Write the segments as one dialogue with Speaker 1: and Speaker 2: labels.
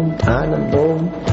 Speaker 1: boom, on boom.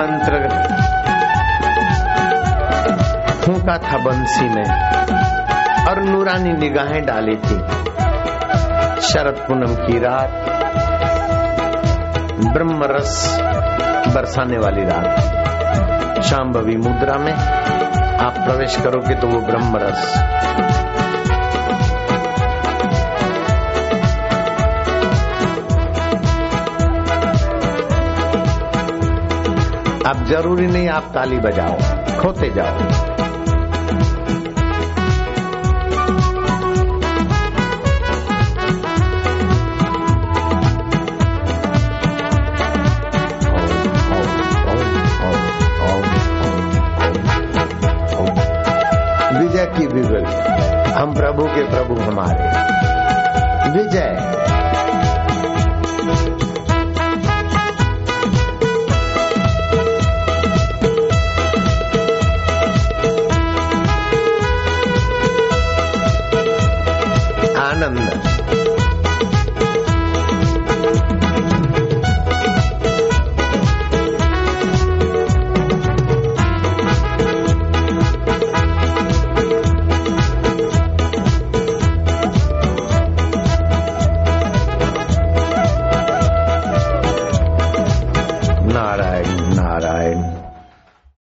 Speaker 1: मंत्र फूका था बंसी में, और नूरानी निगाहें डाली थी। शरद पूनम की रात ब्रह्म रस बरसाने वाली रात। शाम्भवी मुद्रा में आप प्रवेश करोगे तो वो ब्रह्म रस अब ज़रूरी नहीं, आप ताली बजाओ, खोते जाओ। विजय की विजय, हम प्रभु के प्रभु हमारे। विजय। आनंद